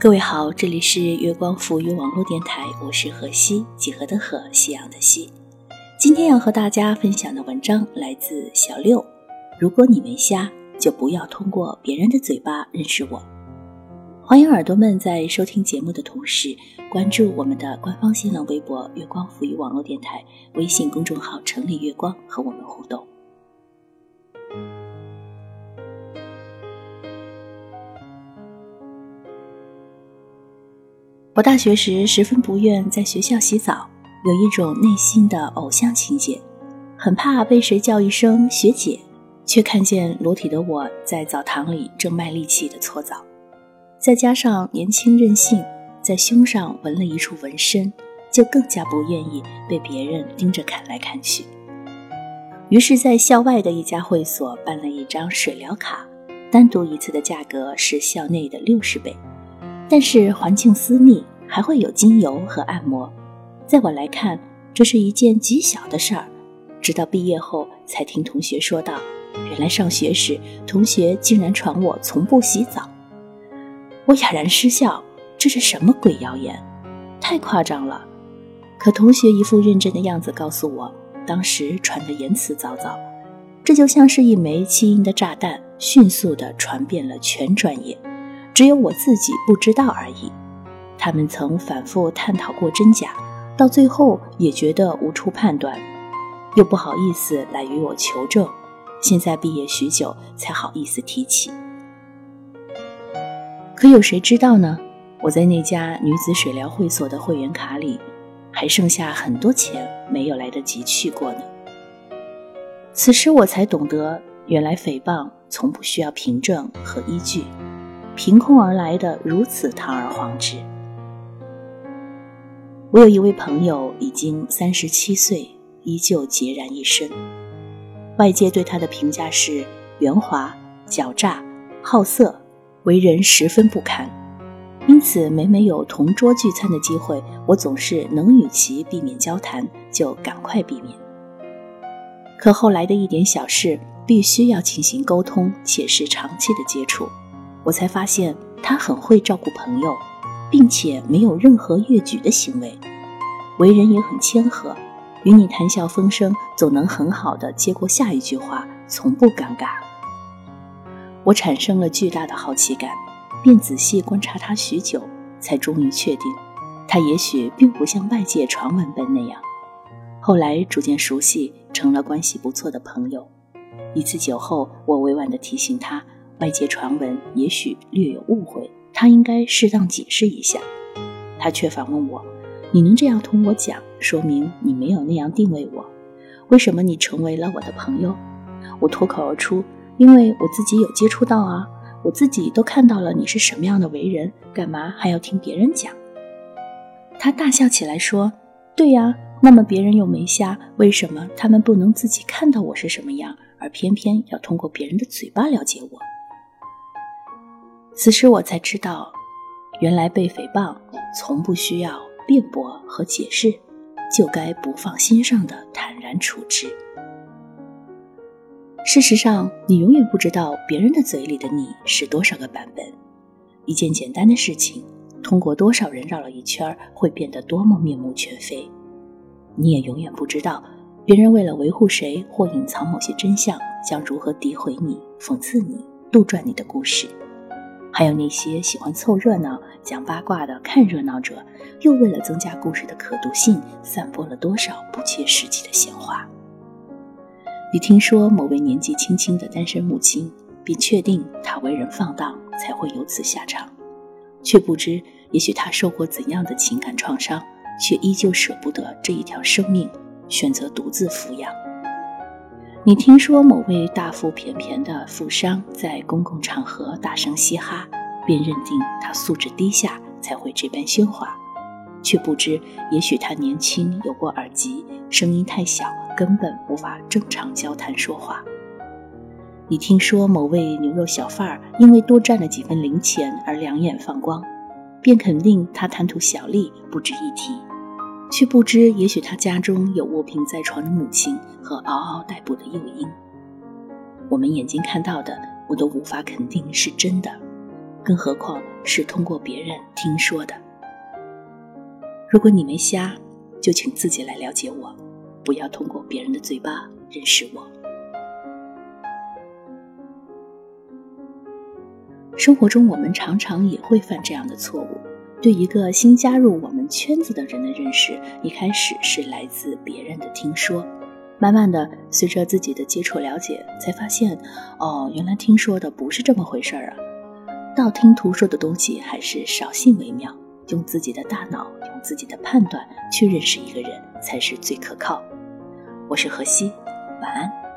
各位好，这里是月光浮语网络电台，我是荷西，几何的荷，夕阳的夕。今天要和大家分享的文章来自小六。如果你没瞎，就不要通过别人的嘴巴认识我。欢迎耳朵们在收听节目的同时，关注我们的官方新浪微博“月光浮语网络电台”微信公众号“城里月光”和我们互动。我大学时十分不愿在学校洗澡，有一种内心的偶像情节，很怕被谁叫一声学姐，却看见裸体的我在澡堂里正卖力气的搓澡。再加上年轻任性，在胸上纹了一处纹身，就更加不愿意被别人盯着看来看去。于是，在校外的一家会所办了一张水疗卡，单独一次的价格是校内的六十倍。但是环境私密，还会有精油和按摩，在我来看，这是一件极小的事儿。直到毕业后，才听同学说道：“原来上学时，同学竟然传我从不洗澡。”我哑然失笑，这是什么鬼谣言？太夸张了！可同学一副认真的样子告诉我，当时传的言辞凿凿，这就像是一枚气阴的炸弹，迅速地传遍了全专业。只有我自己不知道而已。他们曾反复探讨过真假，到最后也觉得无处判断，又不好意思来与我求证。现在毕业许久，才好意思提起。可有谁知道呢？我在那家女子水疗会所的会员卡里，还剩下很多钱没有来得及去过呢。此时我才懂得，原来诽谤从不需要凭证和依据。凭空而来的如此堂而皇之。我有一位朋友，已经三十七岁，依旧孑然一身。外界对他的评价是圆滑、狡诈、好色，为人十分不堪。因此，每每有同桌聚餐的机会，我总是能与其避免交谈，就赶快避免。可后来的一点小事，必须要进行沟通，且是长期的接触。我才发现他很会照顾朋友，并且没有任何越矩的行为，为人也很谦和，与你谈笑风生，总能很好的接过下一句话，从不尴尬。我产生了巨大的好奇感，便仔细观察他许久，才终于确定，他也许并不像外界传闻般那样。后来逐渐熟悉，成了关系不错的朋友。一次酒后，我委婉地提醒他。外界传闻也许略有误会，他应该适当解释一下。他却反问我：“你能这样同我讲，说明你没有那样定位我。为什么你成为了我的朋友？”我脱口而出：“因为我自己有接触到啊，我自己都看到了你是什么样的为人，干嘛还要听别人讲？”他大笑起来说：“对呀，那么别人又没瞎，为什么他们不能自己看到我是什么样，而偏偏要通过别人的嘴巴了解我？”此时我才知道，原来被诽谤从不需要辩驳和解释，就该不放心上的坦然处之。事实上，你永远不知道别人的嘴里的你是多少个版本。一件简单的事情，通过多少人绕了一圈，会变得多么面目全非。你也永远不知道，别人为了维护谁或隐藏某些真相，将如何诋毁你、讽刺你、杜撰你的故事。还有那些喜欢凑热闹、讲八卦的看热闹者，又为了增加故事的可读性，散播了多少不切实际的闲话？你听说某位年纪轻轻的单身母亲，并确定他为人放荡，才会有此下场，却不知也许他受过怎样的情感创伤，却依旧舍不得这一条生命，选择独自抚养。你听说某位大腹便便的富商在公共场合大声嘻哈，便认定他素质低下才会这般喧哗，却不知也许他年轻有过耳疾，声音太小，根本无法正常交谈说话。你听说某位牛肉小贩儿因为多赚了几分零钱而两眼放光，便肯定他贪图小利，不值一提。却不知，也许他家中有卧病在床的母亲和嗷嗷待哺的幼婴。我们眼睛看到的，我都无法肯定是真的，更何况是通过别人听说的。如果你没瞎，就请自己来了解我，不要通过别人的嘴巴认识我。生活中，我们常常也会犯这样的错误：对一个新加入我们圈子的人的认识，一开始是来自别人的听说，慢慢的，随着自己的接触了解，才发现，哦，原来听说的不是这么回事儿啊！道听途说的东西还是少信为妙。用自己的大脑，用自己的判断去认识一个人，才是最可靠。我是何西，晚安。